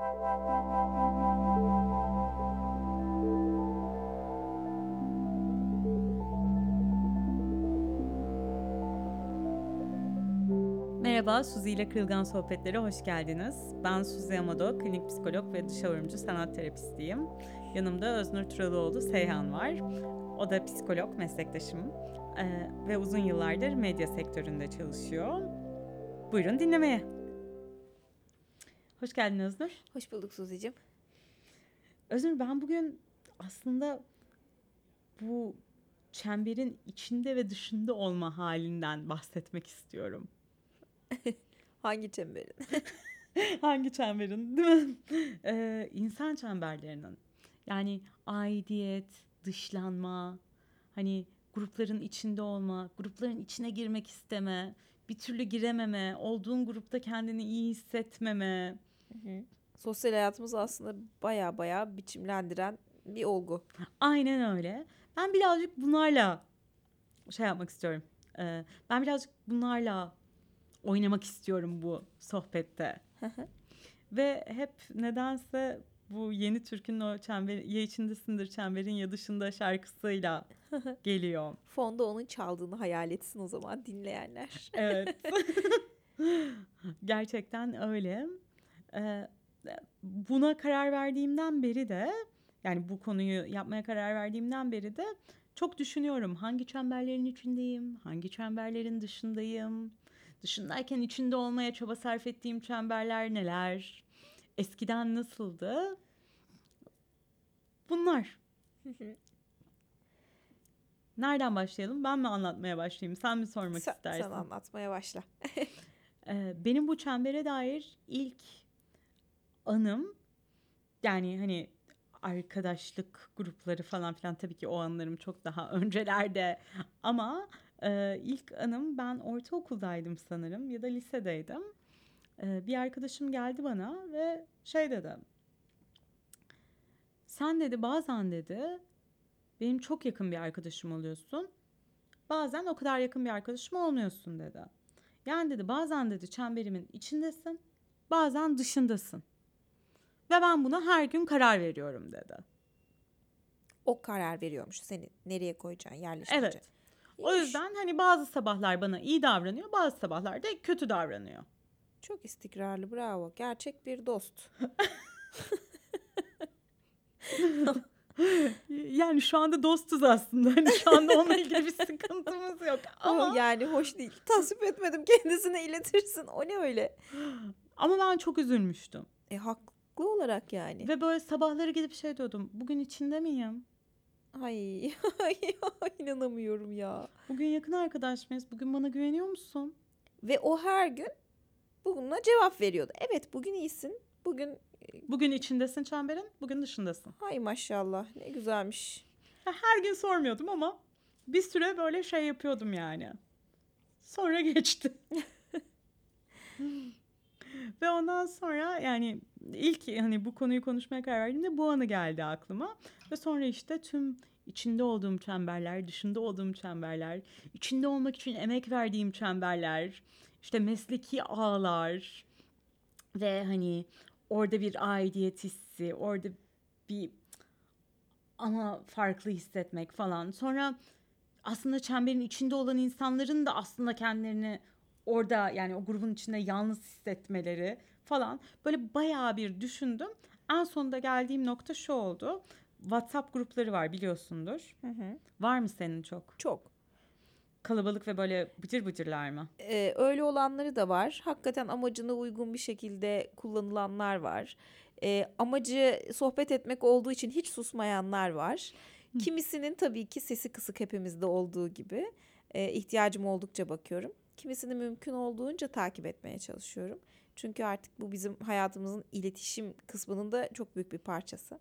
Merhaba, Suzi ile Kırılgan Sohbetlere hoş geldiniz. Ben Suzi Amado, klinik psikolog ve dışavurumcu sanat terapistiyim. Yanımda Öznur Turalıoğlu Seyhan var. O da psikolog, meslektaşım ee, ve uzun yıllardır medya sektöründe çalışıyor. Buyurun dinlemeye. Hoş geldin Öznur. Hoş bulduk Suzi'cim. Öznur ben bugün aslında bu çemberin içinde ve dışında olma halinden bahsetmek istiyorum. Hangi çemberin? Hangi çemberin değil mi? Ee, insan çemberlerinin. Yani aidiyet, dışlanma, hani grupların içinde olma, grupların içine girmek isteme, bir türlü girememe, olduğun grupta kendini iyi hissetmeme. Sosyal hayatımızı aslında baya baya biçimlendiren bir olgu. Aynen öyle. Ben birazcık bunlarla şey yapmak istiyorum. Ee, ben birazcık bunlarla oynamak istiyorum bu sohbette. Ve hep nedense bu yeni türkünün o çember, ya içindesindir çemberin ya dışında şarkısıyla geliyor. Fonda onun çaldığını hayal etsin o zaman dinleyenler. Evet. Gerçekten öyle. Buna karar verdiğimden beri de yani bu konuyu yapmaya karar verdiğimden beri de çok düşünüyorum. Hangi çemberlerin içindeyim? Hangi çemberlerin dışındayım? Dışındayken içinde olmaya çaba sarf ettiğim çemberler neler? Eskiden nasıldı? Bunlar. Nereden başlayalım? Ben mi anlatmaya başlayayım? Sen mi sormak sen, istersin? sen anlatmaya başla. Benim bu çembere dair ilk anım yani hani arkadaşlık grupları falan filan tabii ki o anlarım çok daha öncelerde ama e, ilk anım ben ortaokuldaydım sanırım ya da lisedeydim. Ee, bir arkadaşım geldi bana ve şey dedi. Sen dedi bazen dedi benim çok yakın bir arkadaşım oluyorsun. Bazen o kadar yakın bir arkadaşım olmuyorsun dedi. Yani dedi bazen dedi çemberimin içindesin, bazen dışındasın. Ve ben buna her gün karar veriyorum dedi. O karar veriyormuş seni nereye koyacağın, yerleştireceksin. Evet. O yüzden hani bazı sabahlar bana iyi davranıyor, bazı sabahlar da kötü davranıyor. Çok istikrarlı bravo. Gerçek bir dost. Yani şu anda dostuz aslında. Hani şu anda onunla ilgili bir sıkıntımız yok. Ama yani hoş değil. Tasvip etmedim kendisine iletirsin. O ne öyle? ama ben çok üzülmüştüm. E haklı olarak yani. Ve böyle sabahları gidip şey diyordum. Bugün içinde miyim? Ay, ay inanamıyorum ya. Bugün yakın arkadaş mıyız? Bugün bana güveniyor musun? Ve o her gün bununla cevap veriyordu. Evet bugün iyisin. Bugün Bugün içindesin çemberin, bugün dışındasın. hay maşallah ne güzelmiş. Her gün sormuyordum ama bir süre böyle şey yapıyordum yani. Sonra geçti. Ve ondan sonra yani ilk hani bu konuyu konuşmaya karar verdiğimde bu anı geldi aklıma. Ve sonra işte tüm içinde olduğum çemberler, dışında olduğum çemberler, içinde olmak için emek verdiğim çemberler, işte mesleki ağlar ve hani orada bir aidiyet hissi, orada bir ama farklı hissetmek falan. Sonra aslında çemberin içinde olan insanların da aslında kendilerini orada yani o grubun içinde yalnız hissetmeleri falan. Böyle bayağı bir düşündüm. En sonunda geldiğim nokta şu oldu. WhatsApp grupları var biliyorsundur. Var mı senin çok? Çok. Kalabalık ve böyle bıcır bıcırlar mı? Ee, öyle olanları da var. Hakikaten amacına uygun bir şekilde kullanılanlar var. Ee, amacı sohbet etmek olduğu için hiç susmayanlar var. Kimisinin tabii ki sesi kısık hepimizde olduğu gibi e, ihtiyacım oldukça bakıyorum. Kimisini mümkün olduğunca takip etmeye çalışıyorum. Çünkü artık bu bizim hayatımızın iletişim kısmının da çok büyük bir parçası.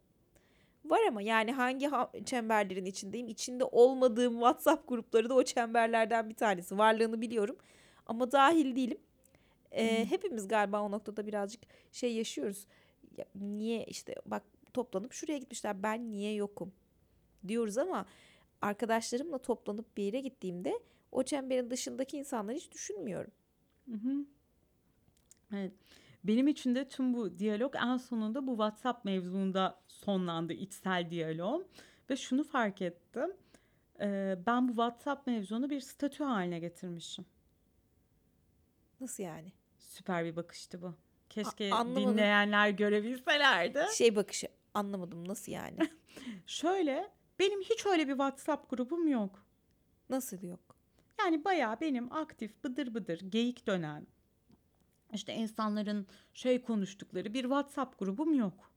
Var ama yani hangi ha- çemberlerin içindeyim? İçinde olmadığım WhatsApp grupları da o çemberlerden bir tanesi. Varlığını biliyorum ama dahil değilim. Ee, hepimiz galiba o noktada birazcık şey yaşıyoruz. Ya, niye işte bak toplanıp şuraya gitmişler ben niye yokum diyoruz ama arkadaşlarımla toplanıp bir yere gittiğimde o çemberin dışındaki insanları hiç düşünmüyorum. Evet. benim için de tüm bu diyalog en sonunda bu WhatsApp mevzuunda sonlandı içsel diyalogum. Ve şunu fark ettim. Ee, ben bu WhatsApp mevzunu bir statü haline getirmişim. Nasıl yani? Süper bir bakıştı bu. Keşke anlamadım. dinleyenler görebilselerdi. Şey bakışı anlamadım nasıl yani? Şöyle, benim hiç öyle bir WhatsApp grubum yok. Nasıl yok? Yani bayağı benim aktif bıdır bıdır geyik dönen işte insanların şey konuştukları bir WhatsApp grubum yok.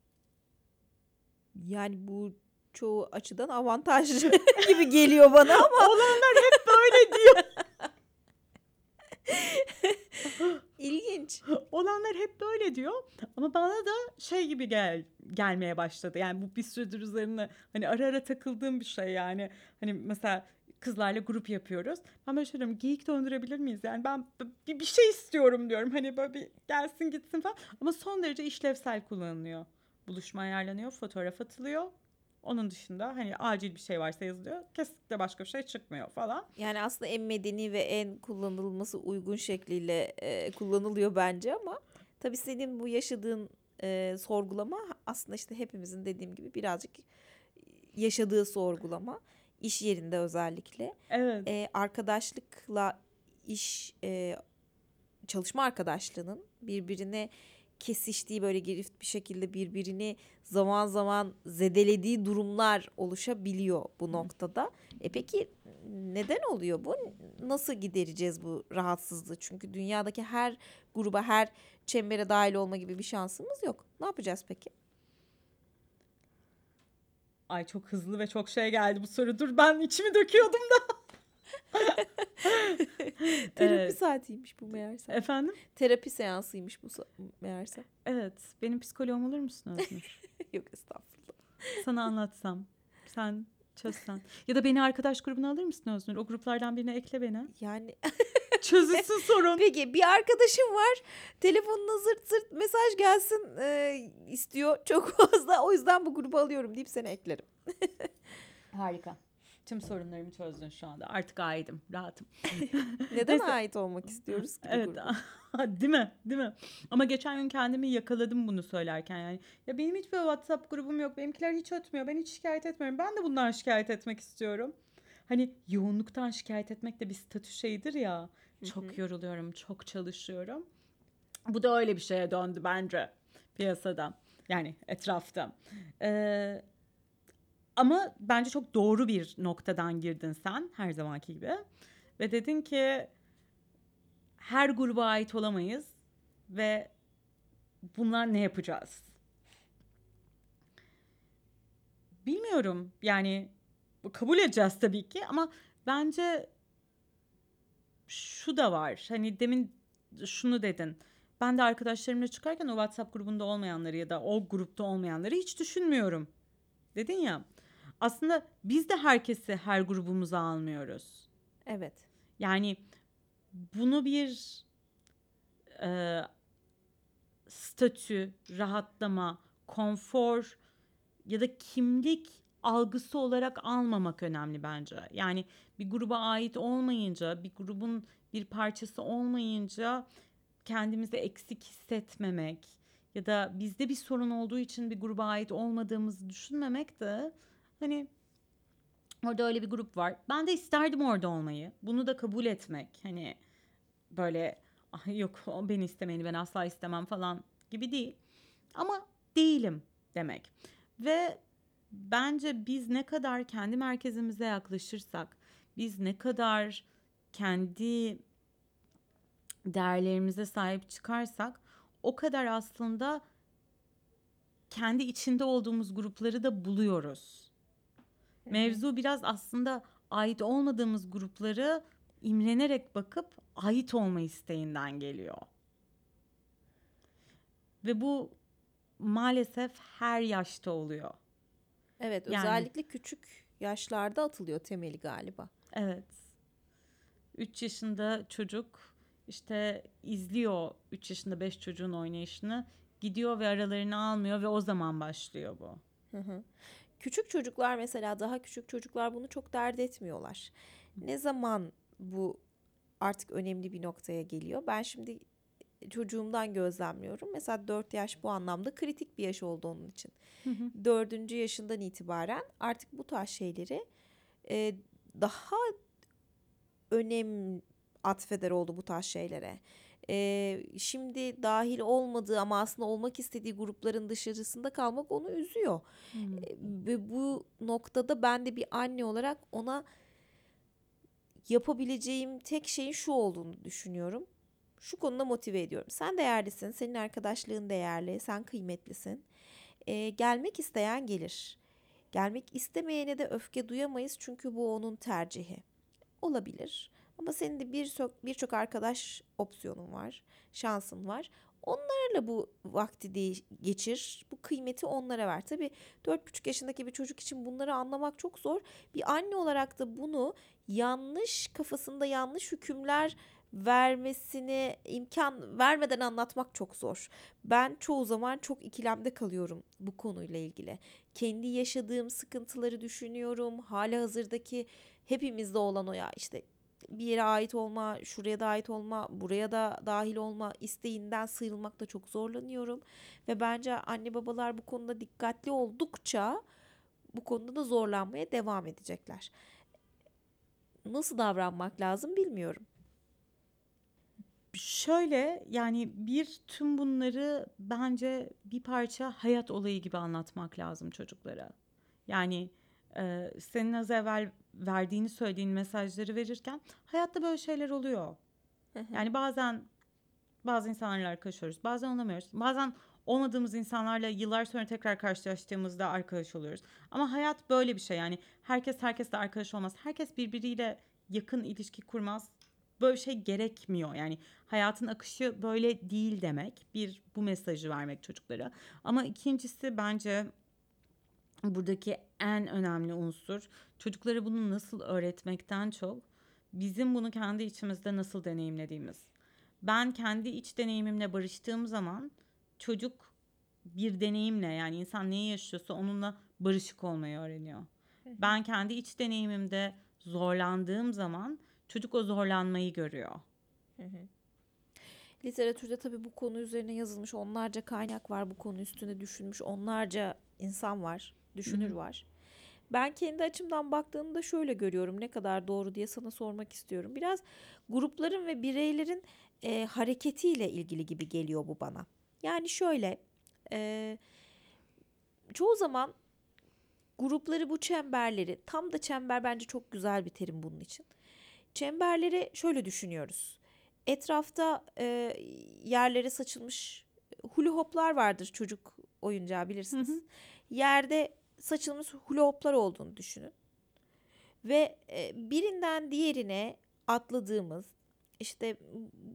Yani bu çoğu açıdan avantajlı gibi geliyor bana ama Olanlar hep böyle diyor. ilginç. Olanlar hep böyle diyor. Ama bana da şey gibi gel gelmeye başladı. Yani bu bir süredir üzerine hani ara ara takıldığım bir şey yani. Hani mesela kızlarla grup yapıyoruz. Ben böyle şey diyorum geyik döndürebilir miyiz? Yani ben bir, bir şey istiyorum diyorum. Hani böyle bir gelsin gitsin falan. Ama son derece işlevsel kullanılıyor. Buluşma ayarlanıyor, fotoğraf atılıyor. Onun dışında hani acil bir şey varsa yazılıyor. Kesinlikle başka bir şey çıkmıyor falan. Yani aslında en medeni ve en kullanılması uygun şekliyle e, kullanılıyor bence ama tabii senin bu yaşadığın e, sorgulama aslında işte hepimizin dediğim gibi birazcık yaşadığı sorgulama iş yerinde özellikle Evet. e, arkadaşlıkla iş e, çalışma arkadaşlığının birbirine kesiştiği böyle girift bir şekilde birbirini zaman zaman zedelediği durumlar oluşabiliyor bu noktada. E peki neden oluyor bu? Nasıl gidereceğiz bu rahatsızlığı? Çünkü dünyadaki her gruba, her çembere dahil olma gibi bir şansımız yok. Ne yapacağız peki? Ay çok hızlı ve çok şey geldi bu soru. Dur ben içimi döküyordum da. Terapi Evet. saatiymiş bu meğerse. Efendim? Terapi seansıymış bu meğerse. Evet. Benim psikoloğum olur musun Özgür? Yok estağfurullah. Sana anlatsam. Sen çözsen. Ya da beni arkadaş grubuna alır mısın Özgür? O gruplardan birine ekle beni. Yani Çözülsün sorun. Peki bir arkadaşım var telefonuna zırt zırt mesaj gelsin e, istiyor çok fazla o yüzden bu gruba alıyorum deyip seni eklerim. Harika. Tüm sorunlarımı çözdün şu anda. Artık aidim. Rahatım. Neden Neyse. ait olmak istiyoruz ki bu Evet. gruba? Değil mi? Değil mi? Ama geçen gün kendimi yakaladım bunu söylerken yani. Ya benim hiç böyle WhatsApp grubum yok. Benimkiler hiç ötmüyor. Ben hiç şikayet etmiyorum. Ben de bundan şikayet etmek istiyorum. Hani yoğunluktan şikayet etmek de bir statü şeyidir ya. Çok yoruluyorum, çok çalışıyorum. Bu da öyle bir şeye döndü bence piyasada. Yani etrafta. Ee, ama bence çok doğru bir noktadan girdin sen her zamanki gibi. Ve dedin ki her gruba ait olamayız ve bunlar ne yapacağız? Bilmiyorum yani bu kabul edeceğiz tabii ki ama bence şu da var. Hani demin şunu dedin. Ben de arkadaşlarımla çıkarken o WhatsApp grubunda olmayanları ya da o grupta olmayanları hiç düşünmüyorum. Dedin ya. Aslında biz de herkesi her grubumuza almıyoruz. Evet. Yani bunu bir e, statü, rahatlama, konfor ya da kimlik algısı olarak almamak önemli bence. Yani bir gruba ait olmayınca, bir grubun bir parçası olmayınca kendimizi eksik hissetmemek ya da bizde bir sorun olduğu için bir gruba ait olmadığımızı düşünmemek de hani Orada öyle bir grup var. Ben de isterdim orada olmayı. Bunu da kabul etmek. Hani böyle "Ah, yok o beni istemeyeni ben asla istemem falan gibi değil. Ama değilim demek. Ve bence biz ne kadar kendi merkezimize yaklaşırsak, biz ne kadar kendi değerlerimize sahip çıkarsak o kadar aslında kendi içinde olduğumuz grupları da buluyoruz. Mevzu biraz aslında ait olmadığımız grupları imrenerek bakıp ait olma isteğinden geliyor. Ve bu maalesef her yaşta oluyor. Evet Yani- özellikle küçük yaşlarda atılıyor temeli galiba. Evet. 3 yaşında çocuk işte izliyor 3 yaşında 5 çocuğun oynayışını gidiyor ve aralarını almıyor ve o zaman başlıyor bu. Hı hı. Küçük çocuklar mesela daha küçük çocuklar bunu çok dert etmiyorlar. Ne zaman bu artık önemli bir noktaya geliyor? Ben şimdi çocuğumdan gözlemliyorum. Mesela 4 yaş bu anlamda kritik bir yaş oldu onun için. Hı hı. Dördüncü yaşından itibaren artık bu tarz şeyleri e, daha önem atfeder oldu bu tarz şeylere. E, şimdi dahil olmadığı ama aslında olmak istediği grupların dışarısında kalmak onu üzüyor. Hmm. E, Ve bu noktada ben de bir anne olarak ona yapabileceğim tek şeyin şu olduğunu düşünüyorum. Şu konuda motive ediyorum. Sen değerlisin, senin arkadaşlığın değerli, sen kıymetlisin. Ee, gelmek isteyen gelir. Gelmek istemeyene de öfke duyamayız çünkü bu onun tercihi. Olabilir. Ama senin de birçok birçok arkadaş opsiyonun var, şansın var. Onlarla bu vakti de geçir. Bu kıymeti onlara ver. Tabii 4,5 yaşındaki bir çocuk için bunları anlamak çok zor. Bir anne olarak da bunu yanlış kafasında yanlış hükümler vermesine imkan vermeden anlatmak çok zor. Ben çoğu zaman çok ikilemde kalıyorum bu konuyla ilgili. Kendi yaşadığım sıkıntıları düşünüyorum. Hala hazırdaki hepimizde olan o ya işte bir yere ait olma, şuraya da ait olma, buraya da dahil olma isteğinden sıyrılmakta çok zorlanıyorum. Ve bence anne babalar bu konuda dikkatli oldukça bu konuda da zorlanmaya devam edecekler. Nasıl davranmak lazım bilmiyorum. Şöyle yani bir tüm bunları bence bir parça hayat olayı gibi anlatmak lazım çocuklara. Yani e, senin az evvel verdiğini söylediğin mesajları verirken hayatta böyle şeyler oluyor. Yani bazen bazı insanlarla arkadaş bazen olamıyoruz. Bazen olmadığımız insanlarla yıllar sonra tekrar karşılaştığımızda arkadaş oluyoruz. Ama hayat böyle bir şey yani herkes herkesle arkadaş olmaz. Herkes birbiriyle yakın ilişki kurmaz. Böyle bir şey gerekmiyor. Yani hayatın akışı böyle değil demek. Bir bu mesajı vermek çocuklara. Ama ikincisi bence buradaki en önemli unsur çocuklara bunu nasıl öğretmekten çok bizim bunu kendi içimizde nasıl deneyimlediğimiz. Ben kendi iç deneyimimle barıştığım zaman çocuk bir deneyimle yani insan neyi yaşıyorsa onunla barışık olmayı öğreniyor. Ben kendi iç deneyimimde zorlandığım zaman çocuk o zorlanmayı görüyor. Literatürde tabii bu konu üzerine yazılmış onlarca kaynak var. Bu konu üstüne düşünmüş onlarca insan var, düşünür Hı hı. var. Ben kendi açımdan baktığımda şöyle görüyorum. Ne kadar doğru diye sana sormak istiyorum. Biraz grupların ve bireylerin e, hareketiyle ilgili gibi geliyor bu bana. Yani şöyle, e, çoğu zaman grupları bu çemberleri, tam da çember bence çok güzel bir terim bunun için. Çemberleri şöyle düşünüyoruz. Etrafta e, yerlere saçılmış hula hoplar vardır çocuk oyuncağı bilirsiniz. Hı hı. Yerde saçılmış hula hoplar olduğunu düşünün. Ve e, birinden diğerine atladığımız işte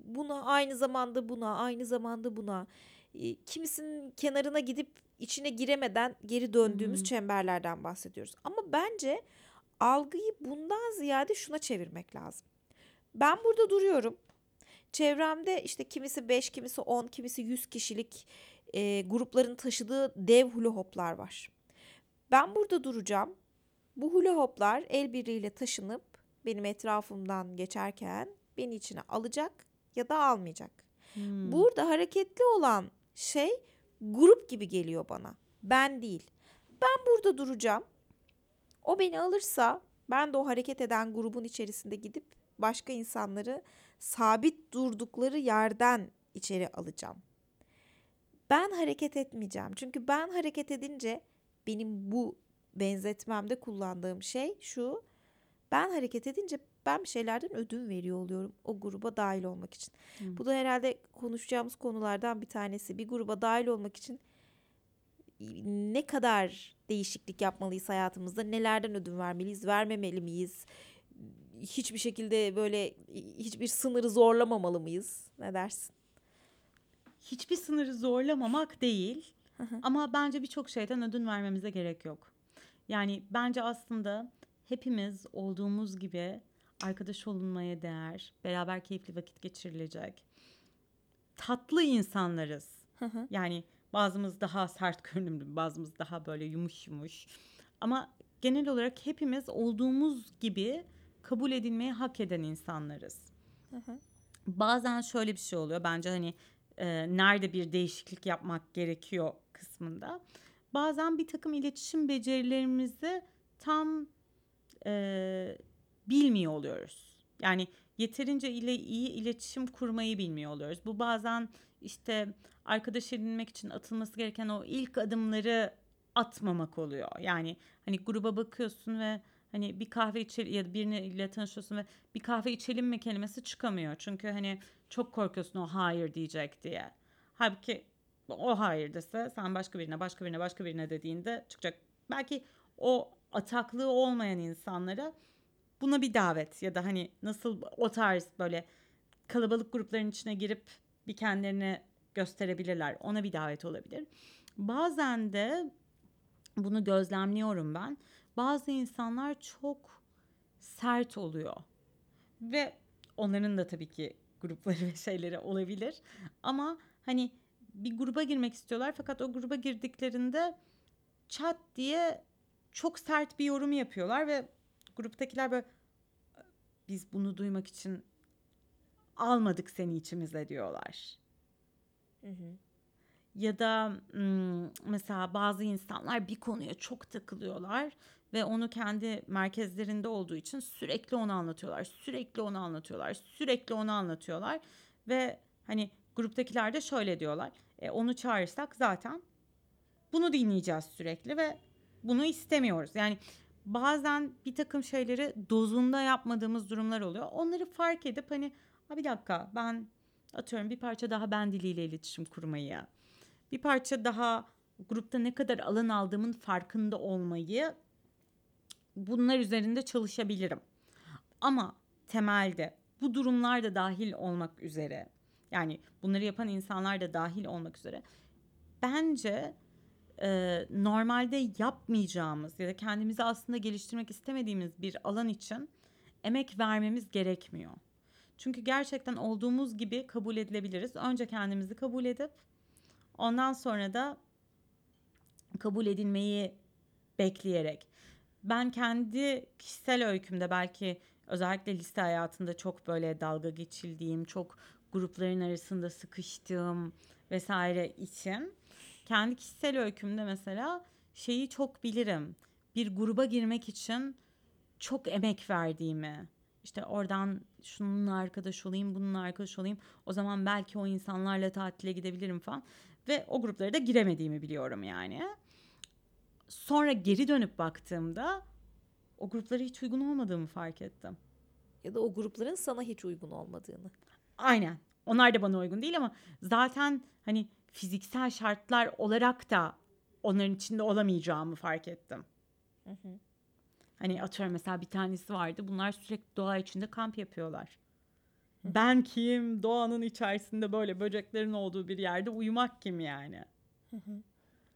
buna aynı zamanda buna aynı zamanda buna e, kimisinin kenarına gidip içine giremeden geri döndüğümüz Hı hı. çemberlerden bahsediyoruz. Ama bence algıyı bundan ziyade şuna çevirmek lazım. Ben burada duruyorum. Çevremde işte kimisi 5, kimisi 10, kimisi 100 kişilik e, grupların taşıdığı dev hula hoplar var. Ben burada duracağım. Bu hula hoplar el birliğiyle taşınıp benim etrafımdan geçerken beni içine alacak ya da almayacak. Hmm. Burada hareketli olan şey grup gibi geliyor bana. Ben değil. Ben burada duracağım. O beni alırsa ben de o hareket eden grubun içerisinde gidip başka insanları sabit durdukları yerden içeri alacağım. Ben hareket etmeyeceğim. Çünkü ben hareket edince benim bu benzetmemde kullandığım şey şu. Ben hareket edince ben bir şeylerden ödün veriyor oluyorum o gruba dahil olmak için. Hı. Bu da herhalde konuşacağımız konulardan bir tanesi. Bir gruba dahil olmak için ne kadar değişiklik yapmalıyız hayatımızda, nelerden ödün vermeliyiz, vermemeli miyiz? Hiçbir şekilde böyle hiçbir sınırı zorlamamalı mıyız? Ne dersin? Hiçbir sınırı zorlamamak değil. Ama bence birçok şeyden ödün vermemize gerek yok. Yani bence aslında hepimiz olduğumuz gibi arkadaş olunmaya değer, beraber keyifli vakit geçirilecek. Tatlı insanlarız. Yani bazımız daha sert görünümlü, bazımız daha böyle yumuş yumuş. Ama genel olarak hepimiz olduğumuz gibi kabul edilmeyi hak eden insanlarız. Bazen şöyle bir şey oluyor. Bence hani e, nerede bir değişiklik yapmak gerekiyor kısmında. Bazen bir takım iletişim becerilerimizi tam e, bilmiyor oluyoruz. Yani yeterince ile iyi iletişim kurmayı bilmiyor oluyoruz. Bu bazen işte arkadaş edinmek için atılması gereken o ilk adımları atmamak oluyor. Yani hani gruba bakıyorsun ve hani bir kahve içelim ya da biriyle tanışıyorsun ve bir kahve içelim mi kelimesi çıkamıyor. Çünkü hani çok korkuyorsun o hayır diyecek diye. Halbuki o hayır dese sen başka birine başka birine başka birine dediğinde çıkacak. Belki o ataklığı olmayan insanlara buna bir davet ya da hani nasıl o tarz böyle kalabalık grupların içine girip bir kendilerini gösterebilirler. Ona bir davet olabilir. Bazen de bunu gözlemliyorum ben. Bazı insanlar çok sert oluyor. Ve onların da tabii ki grupları ve şeyleri olabilir. Ama hani bir gruba girmek istiyorlar fakat o gruba girdiklerinde çat diye çok sert bir yorum yapıyorlar ve gruptakiler böyle biz bunu duymak için almadık seni içimize diyorlar. Hı hı. Ya da mesela bazı insanlar bir konuya çok takılıyorlar ve onu kendi merkezlerinde olduğu için sürekli onu anlatıyorlar. Sürekli onu anlatıyorlar. Sürekli onu anlatıyorlar ve hani gruptakiler de şöyle diyorlar. E, onu çağırırsak zaten bunu dinleyeceğiz sürekli ve bunu istemiyoruz. Yani bazen bir takım şeyleri dozunda yapmadığımız durumlar oluyor. Onları fark edip hani bir dakika ben atıyorum bir parça daha ben diliyle iletişim kurmayı, bir parça daha grupta ne kadar alan aldığımın farkında olmayı bunlar üzerinde çalışabilirim. Ama temelde bu durumlar da dahil olmak üzere yani bunları yapan insanlar da dahil olmak üzere bence e, normalde yapmayacağımız ya da kendimizi aslında geliştirmek istemediğimiz bir alan için emek vermemiz gerekmiyor. Çünkü gerçekten olduğumuz gibi kabul edilebiliriz. Önce kendimizi kabul edip ondan sonra da kabul edilmeyi bekleyerek. Ben kendi kişisel öykümde belki özellikle liste hayatında çok böyle dalga geçildiğim, çok grupların arasında sıkıştığım vesaire için kendi kişisel öykümde mesela şeyi çok bilirim. Bir gruba girmek için çok emek verdiğimi. İşte oradan şununla arkadaş olayım, bununla arkadaş olayım. O zaman belki o insanlarla tatile gidebilirim falan. Ve o gruplara da giremediğimi biliyorum yani. Sonra geri dönüp baktığımda o gruplara hiç uygun olmadığımı fark ettim. Ya da o grupların sana hiç uygun olmadığını. Aynen. Onlar da bana uygun değil ama zaten hani fiziksel şartlar olarak da onların içinde olamayacağımı fark ettim. Hı hı. Hani atıyorum mesela bir tanesi vardı. Bunlar sürekli doğa içinde kamp yapıyorlar. Ben kim? Doğanın içerisinde böyle böceklerin olduğu bir yerde uyumak kim yani?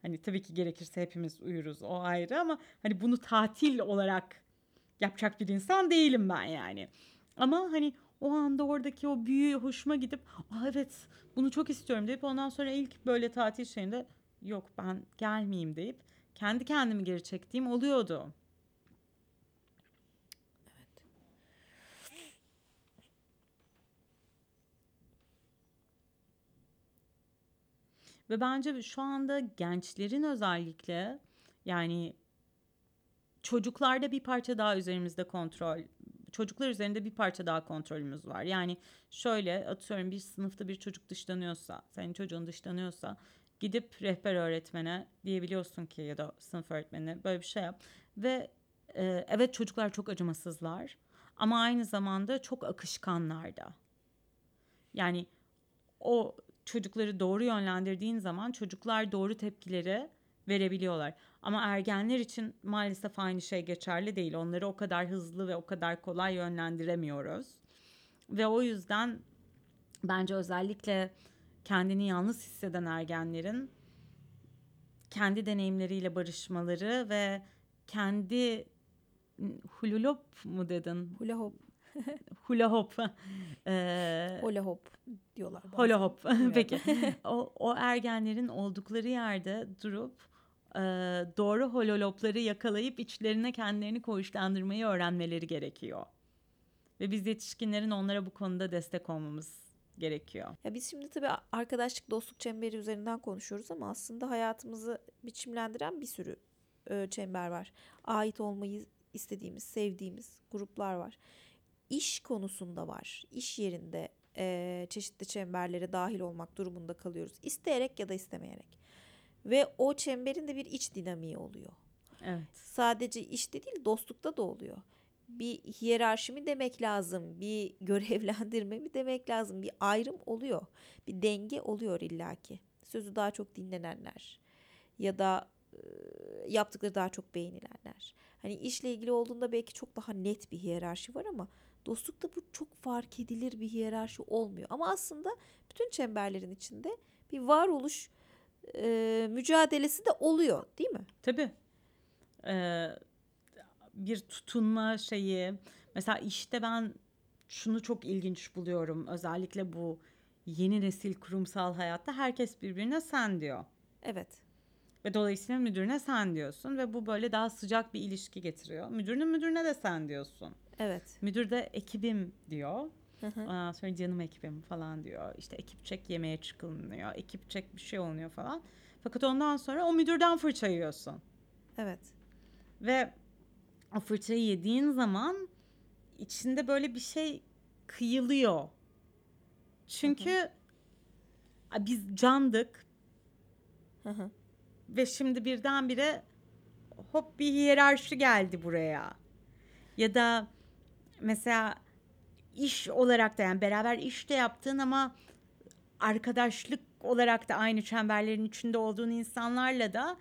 Hani tabii ki gerekirse hepimiz uyuruz o ayrı ama hani bunu tatil olarak yapacak bir insan değilim ben yani. Ama hani o anda oradaki o büyü hoşuma gidip Aa, evet bunu çok istiyorum deyip ondan sonra ilk böyle tatil şeyinde yok ben gelmeyeyim deyip kendi kendimi geri çektiğim oluyordu. Ve bence şu anda gençlerin özellikle yani çocuklarda bir parça daha üzerimizde kontrol çocuklar üzerinde bir parça daha kontrolümüz var. Yani şöyle atıyorum bir sınıfta bir çocuk dışlanıyorsa, senin çocuğun dışlanıyorsa gidip rehber öğretmene diyebiliyorsun ki ya da sınıf öğretmenine böyle bir şey yap. Ve e, evet çocuklar çok acımasızlar ama aynı zamanda çok akışkanlar da. Yani o çocukları doğru yönlendirdiğin zaman çocuklar doğru tepkileri verebiliyorlar. Ama ergenler için maalesef aynı şey geçerli değil. Onları o kadar hızlı ve o kadar kolay yönlendiremiyoruz. Ve o yüzden bence özellikle kendini yalnız hisseden ergenlerin kendi deneyimleriyle barışmaları ve kendi hululop mu dedin? Hula hop. Hula hop. ee, Hula hop diyorlar. bazen. Hula hop. Peki. O, o ergenlerin oldukları yerde durup e, doğru hololopları yakalayıp içlerine kendilerini koğuşlandırmayı öğrenmeleri gerekiyor. Ve biz yetişkinlerin onlara bu konuda destek olmamız gerekiyor. Ya biz şimdi tabii arkadaşlık, dostluk çemberi üzerinden konuşuyoruz ama aslında hayatımızı biçimlendiren bir sürü e, çember var. Ait olmayı istediğimiz, sevdiğimiz gruplar var. İş konusunda var. İş yerinde e, çeşitli çemberlere dahil olmak durumunda kalıyoruz. İsteyerek ya da istemeyerek. Ve o çemberin de bir iç dinamiği oluyor. Evet. Sadece işte değil dostlukta da oluyor. Bir hiyerarşi mi demek lazım? Bir görevlendirme mi demek lazım? Bir ayrım oluyor. Bir denge oluyor illaki. Sözü daha çok dinlenenler ya da yaptıkları daha çok beğenilenler. Hani işle ilgili olduğunda belki çok daha net bir hiyerarşi var ama dostlukta bu çok fark edilir bir hiyerarşi olmuyor. Ama aslında bütün çemberlerin içinde bir varoluş e, mücadelesi de oluyor değil mi? Tabii. Ee, bir tutunma şeyi. Mesela işte ben şunu çok ilginç buluyorum. Özellikle bu yeni nesil kurumsal hayatta herkes birbirine sen diyor. Evet. Ve dolayısıyla müdürüne sen diyorsun ve bu böyle daha sıcak bir ilişki getiriyor. Müdürünün müdürüne de sen diyorsun. Evet. Müdür de ekibim diyor. Hı hı. Ondan sonra canım ekibim falan diyor. İşte ekip çek yemeğe çıkılmıyor. Ekip çek bir şey oluyor falan. Fakat ondan sonra o müdürden fırça yiyorsun. Evet. Ve o fırçayı yediğin zaman içinde böyle bir şey kıyılıyor. Çünkü a, biz candık Hı hı. ve şimdi birdenbire hop bir hiyerarşi geldi buraya. Ya da mesela iş olarak da yani beraber iş de yaptığın ama arkadaşlık olarak da aynı çemberlerin içinde olduğun insanlarla da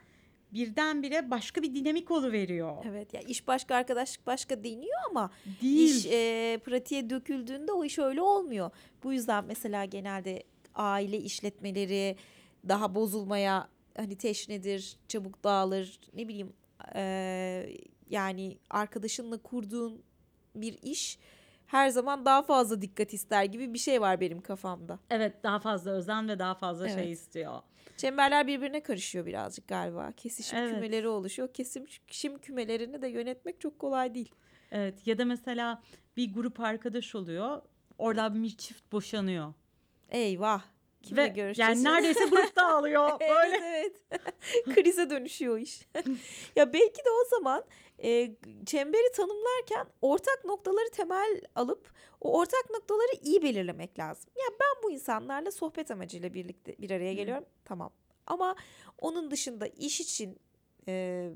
birdenbire başka bir dinamik oluveriyor. Evet ya iş başka arkadaşlık başka deniyor ama Değil. iş e, pratiğe döküldüğünde o iş öyle olmuyor. Bu yüzden mesela genelde aile işletmeleri daha bozulmaya hani teşnedir, çabuk dağılır. Ne bileyim e, yani arkadaşınla kurduğun bir iş her zaman daha fazla dikkat ister gibi bir şey var benim kafamda. Evet daha fazla özen ve daha fazla şey Evet. istiyor. Çemberler birbirine karışıyor birazcık galiba. Kesişim Evet. kümeleri oluşuyor. Kesişim kümelerini de yönetmek çok kolay değil. Evet ya da mesela bir grup arkadaş oluyor. Orada bir çift boşanıyor. Eyvah. Kimle Ve görüşeceğiz? yani neredeyse grup dağılıyor. Böyle. Evet evet. Krize dönüşüyor iş. ya belki de o zaman e, çemberi tanımlarken ortak noktaları temel alıp o ortak noktaları iyi belirlemek lazım. Ya ben bu insanlarla sohbet amacıyla birlikte bir araya geliyorum. Tamam. Ama onun dışında iş için e,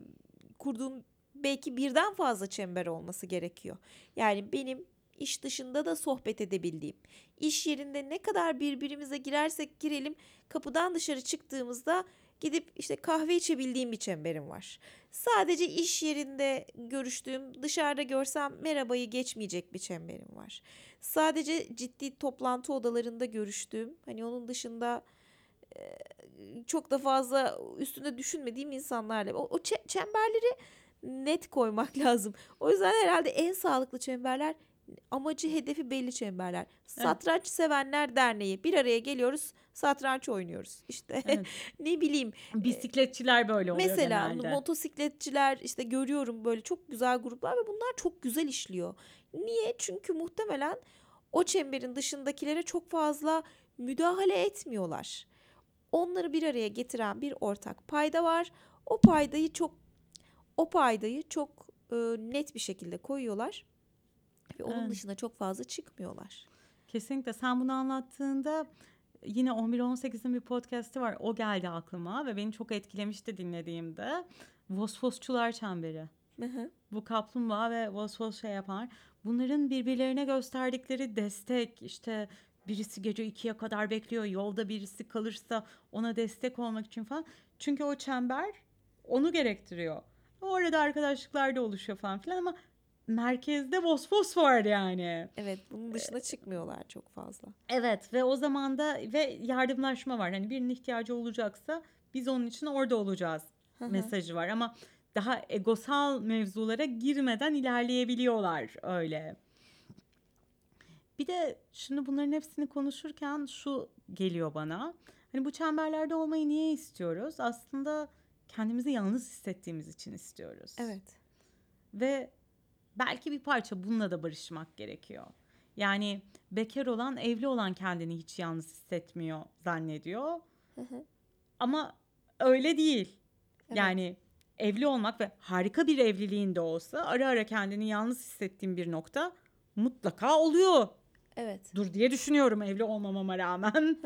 kurduğum belki birden fazla çember olması gerekiyor. Yani benim iş dışında da sohbet edebildiğim, iş yerinde ne kadar birbirimize girersek girelim kapıdan dışarı çıktığımızda gidip işte kahve içebildiğim bir çemberim var. Sadece iş yerinde görüştüğüm, dışarıda görsem merhabayı geçmeyecek bir çemberim var. Sadece ciddi toplantı odalarında görüştüğüm, hani onun dışında çok da fazla üstünde düşünmediğim insanlarla o, o çe- çemberleri net koymak lazım. O yüzden herhalde en sağlıklı çemberler amacı hedefi belli çemberler. Satranç sevenler derneği bir araya geliyoruz satranç oynuyoruz. İşte Evet. ne bileyim Bisikletçiler böyle oluyor mesela genelde. motosikletçiler işte görüyorum böyle çok güzel gruplar ve bunlar çok güzel işliyor. Niye? Çünkü muhtemelen o çemberin dışındakilere çok fazla müdahale etmiyorlar. Onları bir araya getiren bir ortak payda var. O paydayı çok o paydayı çok e, net bir şekilde koyuyorlar. Ve onun Evet. dışına çok fazla çıkmıyorlar. Kesinlikle sen bunu anlattığında yine 11-18'in bir podcast'i var. O geldi aklıma ve beni çok etkilemişti dinlediğimde. Vosvosçular Çemberi. Hı hı. Bu kaplumbağa ve vosvos şey yapar. Bunların birbirlerine gösterdikleri destek işte birisi gece ikiye kadar bekliyor. Yolda birisi kalırsa ona destek olmak için falan. Çünkü o çember onu gerektiriyor. Orada arkadaşlıklar da oluşuyor falan filan ama merkezde vosvos var yani. Evet bunun dışına çıkmıyorlar çok fazla. Evet ve o zaman da ve yardımlaşma var. Hani birinin ihtiyacı olacaksa biz onun için orada olacağız mesajı var ama daha egosal mevzulara girmeden ilerleyebiliyorlar öyle. Bir de şimdi bunların hepsini konuşurken şu geliyor bana. Hani bu çemberlerde olmayı niye istiyoruz? Aslında kendimizi yalnız hissettiğimiz için istiyoruz. Evet. Ve belki bir parça bununla da barışmak gerekiyor. Yani bekar olan, evli olan kendini hiç yalnız hissetmiyor zannediyor. Hı hı. Ama öyle değil. Evet. Yani evli olmak ve harika bir evliliğin de olsa ara ara kendini yalnız hissettiğim bir nokta mutlaka oluyor. Evet. Dur diye düşünüyorum evli olmamama rağmen.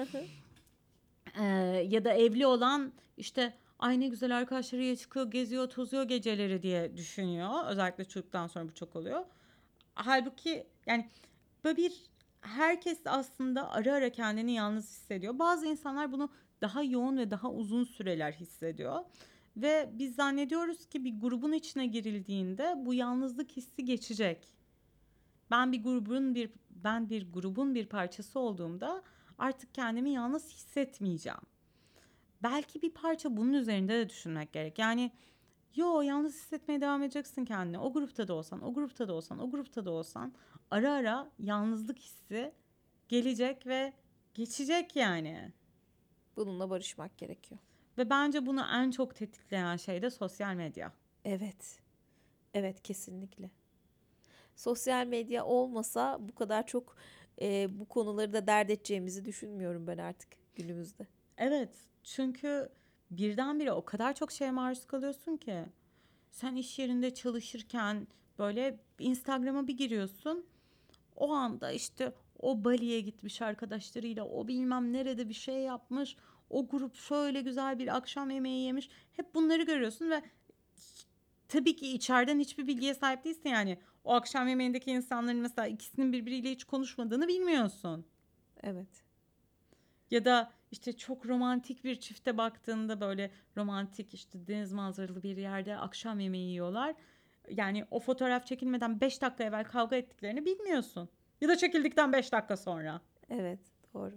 Ee, ya da evli olan işte ay ne güzel arkadaşlarıyla çıkıyor, geziyor, tozuyor geceleri diye düşünüyor. Özellikle çocuktan sonra bu çok oluyor. Halbuki yani böyle bir herkes aslında ara ara kendini yalnız hissediyor. Bazı insanlar bunu daha yoğun ve daha uzun süreler hissediyor. Ve biz zannediyoruz ki bir grubun içine girildiğinde bu yalnızlık hissi geçecek. Ben bir grubun bir ben bir grubun bir parçası olduğumda artık kendimi yalnız hissetmeyeceğim. Belki bir parça bunun üzerinde de düşünmek gerek. Yani yo yalnız hissetmeye devam edeceksin kendini. O grupta da olsan, o grupta da olsan, o grupta da olsan ara ara yalnızlık hissi gelecek ve geçecek yani. Bununla barışmak gerekiyor. Ve bence bunu en çok tetikleyen şey de sosyal medya. Evet. Evet kesinlikle. Sosyal medya olmasa bu kadar çok e, bu konuları da dert edeceğimizi düşünmüyorum ben artık günümüzde. Evet çünkü birdenbire o kadar çok şeye maruz kalıyorsun ki. Sen iş yerinde çalışırken böyle Instagram'a bir giriyorsun. O anda işte o Bali'ye gitmiş arkadaşlarıyla o bilmem nerede bir şey yapmış. O grup şöyle güzel bir akşam yemeği yemiş. Hep bunları görüyorsun ve tabii ki içeriden hiçbir bilgiye sahip değilsin yani. O akşam yemeğindeki insanların mesela ikisinin birbiriyle hiç konuşmadığını bilmiyorsun. Evet. Ya da işte çok romantik bir çifte baktığında böyle romantik işte deniz manzaralı bir yerde akşam yemeği yiyorlar. Yani o fotoğraf çekilmeden 5 dakika evvel kavga ettiklerini bilmiyorsun. Ya da çekildikten 5 dakika sonra. Evet doğru.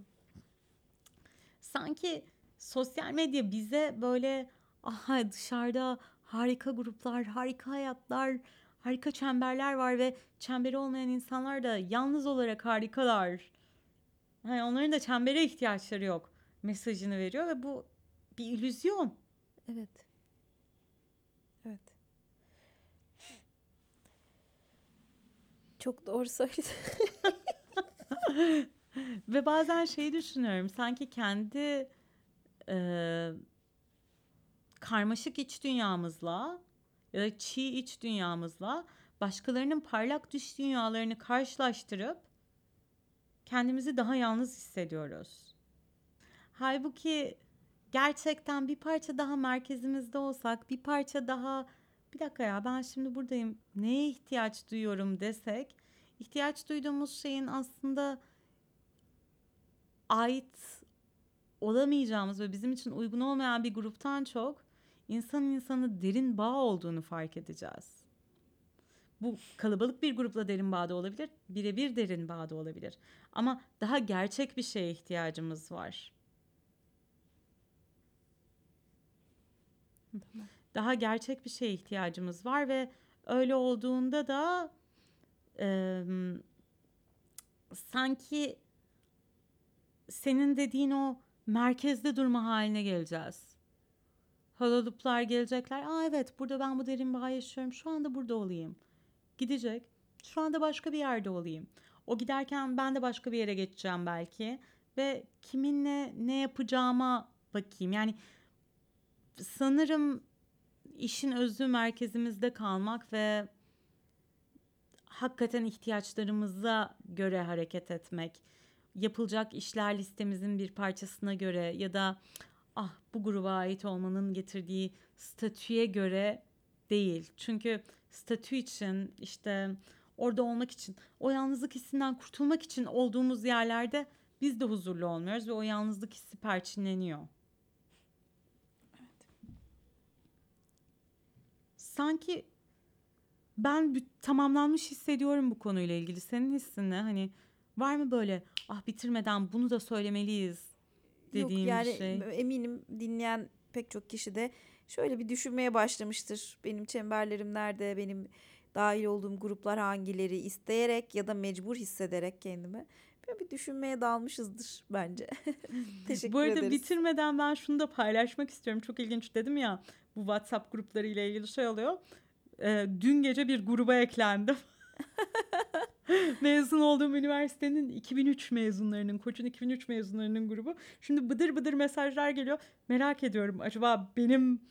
Sanki sosyal medya bize böyle aha dışarıda harika gruplar, harika hayatlar, harika çemberler var ve çemberi olmayan insanlar da yalnız olarak harikalar. Yani onların da çembere ihtiyaçları yok mesajını veriyor ve bu bir illüzyon. Evet. Evet. Çok doğru söyledin. Ve bazen şeyi düşünüyorum sanki kendi e, karmaşık iç dünyamızla ya da çiğ iç dünyamızla başkalarının parlak dış dünyalarını karşılaştırıp kendimizi daha yalnız hissediyoruz. Halbuki gerçekten bir parça daha merkezimizde olsak, bir parça daha bir dakika ya ben şimdi buradayım neye ihtiyaç duyuyorum desek, ihtiyaç duyduğumuz şeyin aslında ait olamayacağımız ve bizim için uygun olmayan bir gruptan çok insanın insanı derin bağ olduğunu fark edeceğiz. Bu kalabalık bir grupla derin bağda olabilir, birebir derin bağda olabilir. Ama daha gerçek bir şeye ihtiyacımız var. Daha gerçek bir şeye ihtiyacımız var ve öyle olduğunda da e, sanki senin dediğin o merkezde durma haline geleceğiz. Hololuplar gelecekler. Aa evet burada ben bu derin bağ yaşıyorum. Şu anda burada olayım. Gidecek. Şu anda başka bir yerde olayım. O giderken ben de başka bir yere geçeceğim belki. Ve kiminle ne yapacağıma bakayım. Yani sanırım işin özü merkezimizde kalmak ve hakikaten ihtiyaçlarımıza göre hareket etmek. Yapılacak işler listemizin bir parçasına göre ya da ah bu gruba ait olmanın getirdiği statüye göre değil. Çünkü statü için işte orada olmak için o yalnızlık hissinden kurtulmak için olduğumuz yerlerde biz de huzurlu olmuyoruz ve o yalnızlık hissi perçinleniyor. Sanki ben tamamlanmış hissediyorum bu konuyla ilgili. Senin hissin ne? Hani var mı böyle ah bitirmeden bunu da söylemeliyiz dediğin Yok yani şey? eminim dinleyen pek çok kişi de şöyle bir düşünmeye başlamıştır. Benim çemberlerim nerede? Benim dahil olduğum gruplar hangileri? isteyerek ya da mecbur hissederek kendimi. Böyle bir düşünmeye dalmışızdır bence. Teşekkür Bu arada ederiz. bitirmeden ben şunu da paylaşmak istiyorum. Çok ilginç dedim ya bu WhatsApp grupları ile ilgili şey oluyor. Ee, dün gece bir gruba eklendim. Mezun olduğum üniversitenin 2003 mezunlarının, Koç'un 2003 mezunlarının grubu. Şimdi bıdır bıdır mesajlar geliyor. Merak ediyorum acaba benim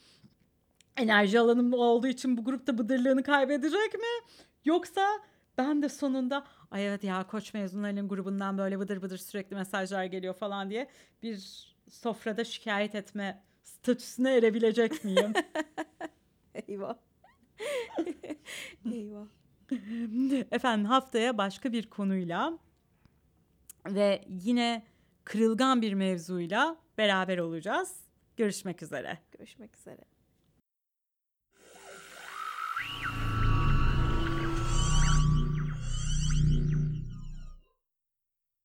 enerji alanım olduğu için bu grupta bıdırlığını kaybedecek mi? Yoksa ben de sonunda ay evet ya Koç mezunlarının grubundan böyle bıdır bıdır sürekli mesajlar geliyor falan diye bir sofrada şikayet etme statüsüne erebilecek miyim? Eyvah. Eyvah. Efendim haftaya başka bir konuyla ve yine kırılgan bir mevzuyla beraber olacağız. Görüşmek üzere. Görüşmek üzere.